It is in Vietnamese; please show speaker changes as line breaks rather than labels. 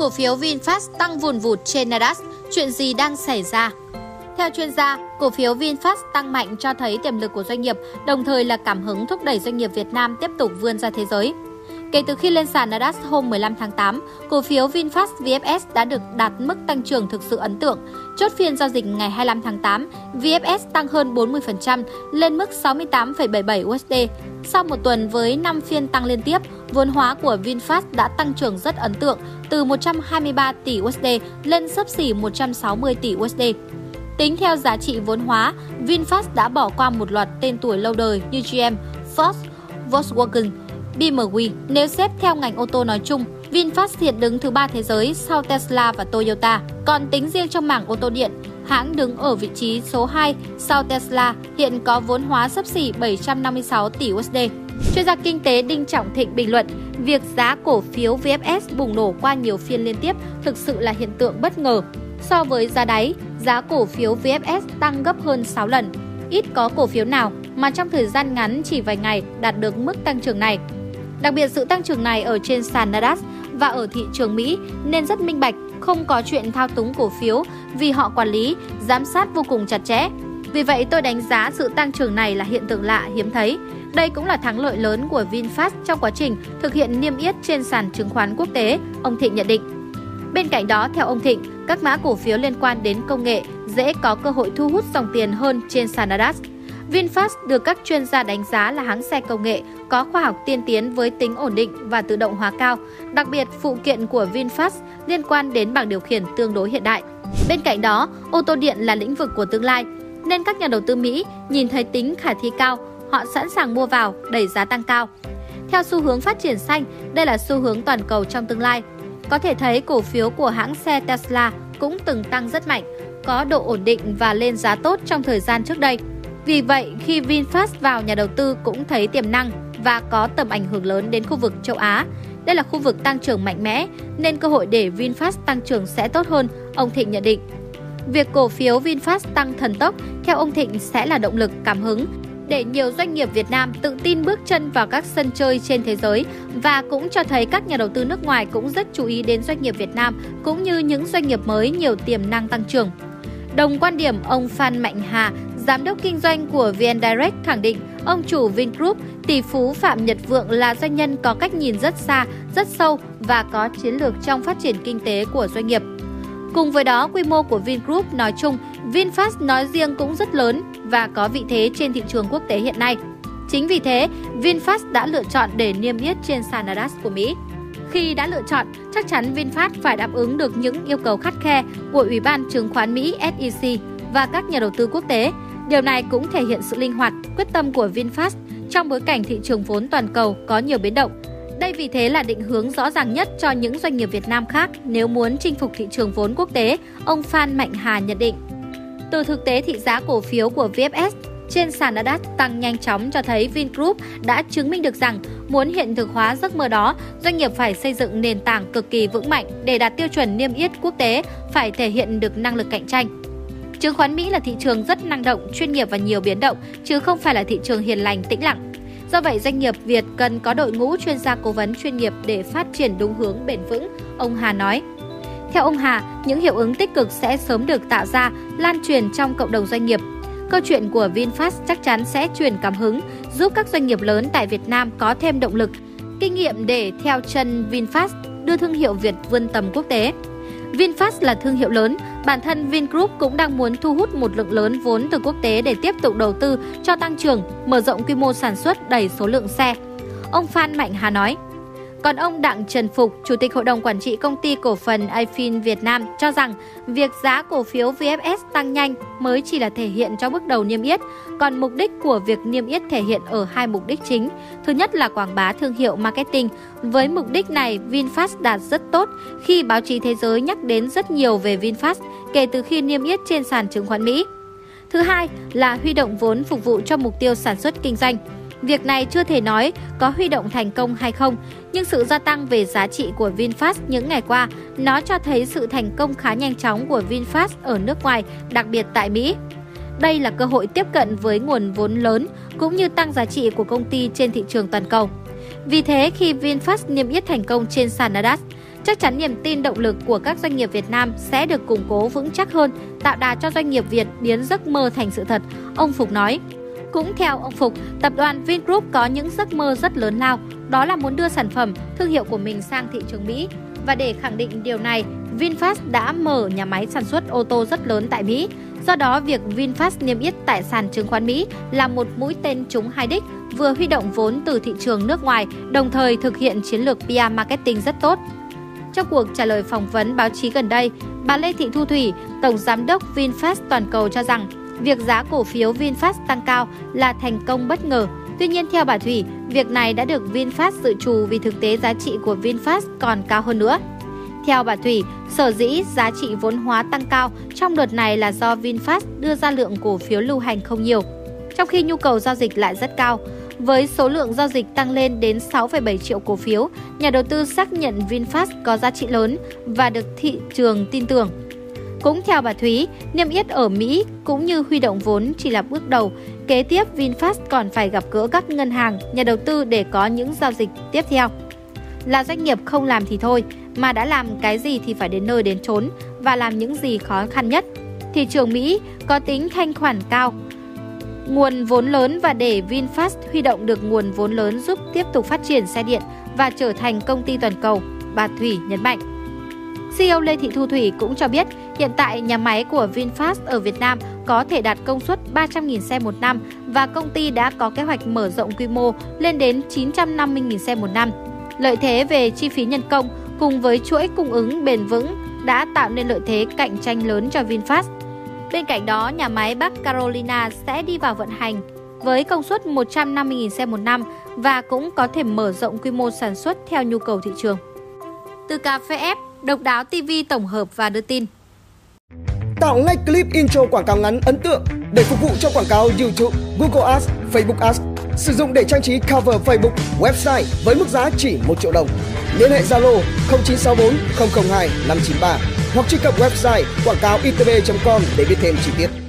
cổ phiếu VinFast tăng vùn vụt trên Nasdaq, chuyện gì đang xảy ra? Theo chuyên gia, cổ phiếu VinFast tăng mạnh cho thấy tiềm lực của doanh nghiệp, đồng thời là cảm hứng thúc đẩy doanh nghiệp Việt Nam tiếp tục vươn ra thế giới. Kể từ khi lên sàn Nasdaq hôm 15 tháng 8, cổ phiếu VinFast VFS đã được đạt mức tăng trưởng thực sự ấn tượng. Chốt phiên giao dịch ngày 25 tháng 8, VFS tăng hơn 40% lên mức 68,77 USD. Sau một tuần với 5 phiên tăng liên tiếp, vốn hóa của VinFast đã tăng trưởng rất ấn tượng từ 123 tỷ USD lên sấp xỉ 160 tỷ USD. Tính theo giá trị vốn hóa, VinFast đã bỏ qua một loạt tên tuổi lâu đời như GM, Ford, Volkswagen, BMW. Nếu xếp theo ngành ô tô nói chung, VinFast hiện đứng thứ ba thế giới sau Tesla và Toyota. Còn tính riêng trong mảng ô tô điện, hãng đứng ở vị trí số 2 sau Tesla, hiện có vốn hóa sấp xỉ 756 tỷ USD. Chuyên gia kinh tế Đinh Trọng Thịnh bình luận, việc giá cổ phiếu VFS bùng nổ qua nhiều phiên liên tiếp thực sự là hiện tượng bất ngờ. So với giá đáy, giá cổ phiếu VFS tăng gấp hơn 6 lần. Ít có cổ phiếu nào mà trong thời gian ngắn chỉ vài ngày đạt được mức tăng trưởng này. Đặc biệt sự tăng trưởng này ở trên sàn Nasdaq và ở thị trường Mỹ nên rất minh bạch, không có chuyện thao túng cổ phiếu vì họ quản lý, giám sát vô cùng chặt chẽ. Vì vậy tôi đánh giá sự tăng trưởng này là hiện tượng lạ hiếm thấy. Đây cũng là thắng lợi lớn của VinFast trong quá trình thực hiện niêm yết trên sàn chứng khoán quốc tế, ông Thịnh nhận định. Bên cạnh đó, theo ông Thịnh, các mã cổ phiếu liên quan đến công nghệ dễ có cơ hội thu hút dòng tiền hơn trên sàn Nasdaq. VinFast được các chuyên gia đánh giá là hãng xe công nghệ có khoa học tiên tiến với tính ổn định và tự động hóa cao. Đặc biệt, phụ kiện của VinFast liên quan đến bảng điều khiển tương đối hiện đại. Bên cạnh đó, ô tô điện là lĩnh vực của tương lai, nên các nhà đầu tư Mỹ nhìn thấy tính khả thi cao, họ sẵn sàng mua vào, đẩy giá tăng cao. Theo xu hướng phát triển xanh, đây là xu hướng toàn cầu trong tương lai. Có thể thấy cổ phiếu của hãng xe Tesla cũng từng tăng rất mạnh, có độ ổn định và lên giá tốt trong thời gian trước đây. Vì vậy, khi VinFast vào nhà đầu tư cũng thấy tiềm năng và có tầm ảnh hưởng lớn đến khu vực châu Á. Đây là khu vực tăng trưởng mạnh mẽ nên cơ hội để VinFast tăng trưởng sẽ tốt hơn, ông Thịnh nhận định. Việc cổ phiếu VinFast tăng thần tốc theo ông Thịnh sẽ là động lực cảm hứng để nhiều doanh nghiệp Việt Nam tự tin bước chân vào các sân chơi trên thế giới và cũng cho thấy các nhà đầu tư nước ngoài cũng rất chú ý đến doanh nghiệp Việt Nam cũng như những doanh nghiệp mới nhiều tiềm năng tăng trưởng. Đồng quan điểm, ông Phan Mạnh Hà, giám đốc kinh doanh của VN Direct khẳng định ông chủ Vingroup, tỷ phú Phạm Nhật Vượng là doanh nhân có cách nhìn rất xa, rất sâu và có chiến lược trong phát triển kinh tế của doanh nghiệp. Cùng với đó, quy mô của Vingroup nói chung, VinFast nói riêng cũng rất lớn và có vị thế trên thị trường quốc tế hiện nay. Chính vì thế, VinFast đã lựa chọn để niêm yết trên sàn Nasdaq của Mỹ. Khi đã lựa chọn, chắc chắn VinFast phải đáp ứng được những yêu cầu khắt khe của Ủy ban chứng khoán Mỹ SEC và các nhà đầu tư quốc tế. Điều này cũng thể hiện sự linh hoạt, quyết tâm của VinFast trong bối cảnh thị trường vốn toàn cầu có nhiều biến động. Đây vì thế là định hướng rõ ràng nhất cho những doanh nghiệp Việt Nam khác nếu muốn chinh phục thị trường vốn quốc tế, ông Phan Mạnh Hà nhận định. Từ thực tế thị giá cổ phiếu của VFS trên sàn Nasdaq tăng nhanh chóng cho thấy Vingroup đã chứng minh được rằng muốn hiện thực hóa giấc mơ đó, doanh nghiệp phải xây dựng nền tảng cực kỳ vững mạnh để đạt tiêu chuẩn niêm yết quốc tế, phải thể hiện được năng lực cạnh tranh. Chứng khoán Mỹ là thị trường rất năng động, chuyên nghiệp và nhiều biến động, chứ không phải là thị trường hiền lành, tĩnh lặng. Do vậy, doanh nghiệp Việt cần có đội ngũ chuyên gia cố vấn chuyên nghiệp để phát triển đúng hướng bền vững, ông Hà nói. Theo ông Hà, những hiệu ứng tích cực sẽ sớm được tạo ra, lan truyền trong cộng đồng doanh nghiệp. Câu chuyện của VinFast chắc chắn sẽ truyền cảm hứng, giúp các doanh nghiệp lớn tại Việt Nam có thêm động lực, kinh nghiệm để theo chân VinFast đưa thương hiệu Việt vươn tầm quốc tế. VinFast là thương hiệu lớn, bản thân Vingroup cũng đang muốn thu hút một lượng lớn vốn từ quốc tế để tiếp tục đầu tư cho tăng trưởng, mở rộng quy mô sản xuất đẩy số lượng xe. Ông Phan Mạnh Hà nói, còn ông Đặng Trần Phục, Chủ tịch Hội đồng Quản trị Công ty Cổ phần iFin Việt Nam cho rằng việc giá cổ phiếu VFS tăng nhanh mới chỉ là thể hiện cho bước đầu niêm yết, còn mục đích của việc niêm yết thể hiện ở hai mục đích chính. Thứ nhất là quảng bá thương hiệu marketing. Với mục đích này, VinFast đạt rất tốt khi báo chí thế giới nhắc đến rất nhiều về VinFast kể từ khi niêm yết trên sàn chứng khoán Mỹ. Thứ hai là huy động vốn phục vụ cho mục tiêu sản xuất kinh doanh. Việc này chưa thể nói có huy động thành công hay không, nhưng sự gia tăng về giá trị của VinFast những ngày qua, nó cho thấy sự thành công khá nhanh chóng của VinFast ở nước ngoài, đặc biệt tại Mỹ. Đây là cơ hội tiếp cận với nguồn vốn lớn cũng như tăng giá trị của công ty trên thị trường toàn cầu. Vì thế, khi VinFast niêm yết thành công trên sàn Nasdaq, chắc chắn niềm tin động lực của các doanh nghiệp Việt Nam sẽ được củng cố vững chắc hơn, tạo đà cho doanh nghiệp Việt biến giấc mơ thành sự thật, ông Phục nói. Cũng theo ông Phục, tập đoàn Vingroup có những giấc mơ rất lớn lao, đó là muốn đưa sản phẩm, thương hiệu của mình sang thị trường Mỹ. Và để khẳng định điều này, VinFast đã mở nhà máy sản xuất ô tô rất lớn tại Mỹ. Do đó, việc VinFast niêm yết tại sàn chứng khoán Mỹ là một mũi tên trúng hai đích, vừa huy động vốn từ thị trường nước ngoài, đồng thời thực hiện chiến lược PR marketing rất tốt. Trong cuộc trả lời phỏng vấn báo chí gần đây, bà Lê Thị Thu Thủy, Tổng Giám đốc VinFast toàn cầu cho rằng việc giá cổ phiếu VinFast tăng cao là thành công bất ngờ. Tuy nhiên theo bà Thủy, việc này đã được VinFast dự trù vì thực tế giá trị của VinFast còn cao hơn nữa. Theo bà Thủy, sở dĩ giá trị vốn hóa tăng cao trong đợt này là do VinFast đưa ra lượng cổ phiếu lưu hành không nhiều, trong khi nhu cầu giao dịch lại rất cao. Với số lượng giao dịch tăng lên đến 6,7 triệu cổ phiếu, nhà đầu tư xác nhận VinFast có giá trị lớn và được thị trường tin tưởng. Cũng theo bà Thúy, niêm yết ở Mỹ cũng như huy động vốn chỉ là bước đầu. Kế tiếp, VinFast còn phải gặp gỡ các ngân hàng, nhà đầu tư để có những giao dịch tiếp theo. Là doanh nghiệp không làm thì thôi, mà đã làm cái gì thì phải đến nơi đến chốn và làm những gì khó khăn nhất. Thị trường Mỹ có tính thanh khoản cao, nguồn vốn lớn và để VinFast huy động được nguồn vốn lớn giúp tiếp tục phát triển xe điện và trở thành công ty toàn cầu, bà Thủy nhấn mạnh. CEO Lê Thị Thu Thủy cũng cho biết hiện tại nhà máy của VinFast ở Việt Nam có thể đạt công suất 300.000 xe một năm và công ty đã có kế hoạch mở rộng quy mô lên đến 950.000 xe một năm. Lợi thế về chi phí nhân công cùng với chuỗi cung ứng bền vững đã tạo nên lợi thế cạnh tranh lớn cho VinFast. Bên cạnh đó, nhà máy Bắc Carolina sẽ đi vào vận hành với công suất 150.000 xe một năm và cũng có thể mở rộng quy mô sản xuất theo nhu cầu thị trường. Từ cà phê ép, độc đáo TV tổng hợp và đưa tin.
Tạo ngay clip intro quảng cáo ngắn ấn tượng để phục vụ cho quảng cáo YouTube, Google Ads, Facebook Ads. Sử dụng để trang trí cover Facebook, website với mức giá chỉ 1 triệu đồng. Liên hệ Zalo 0964 002 593 hoặc truy cập website quảng cáo itb.com để biết thêm chi tiết.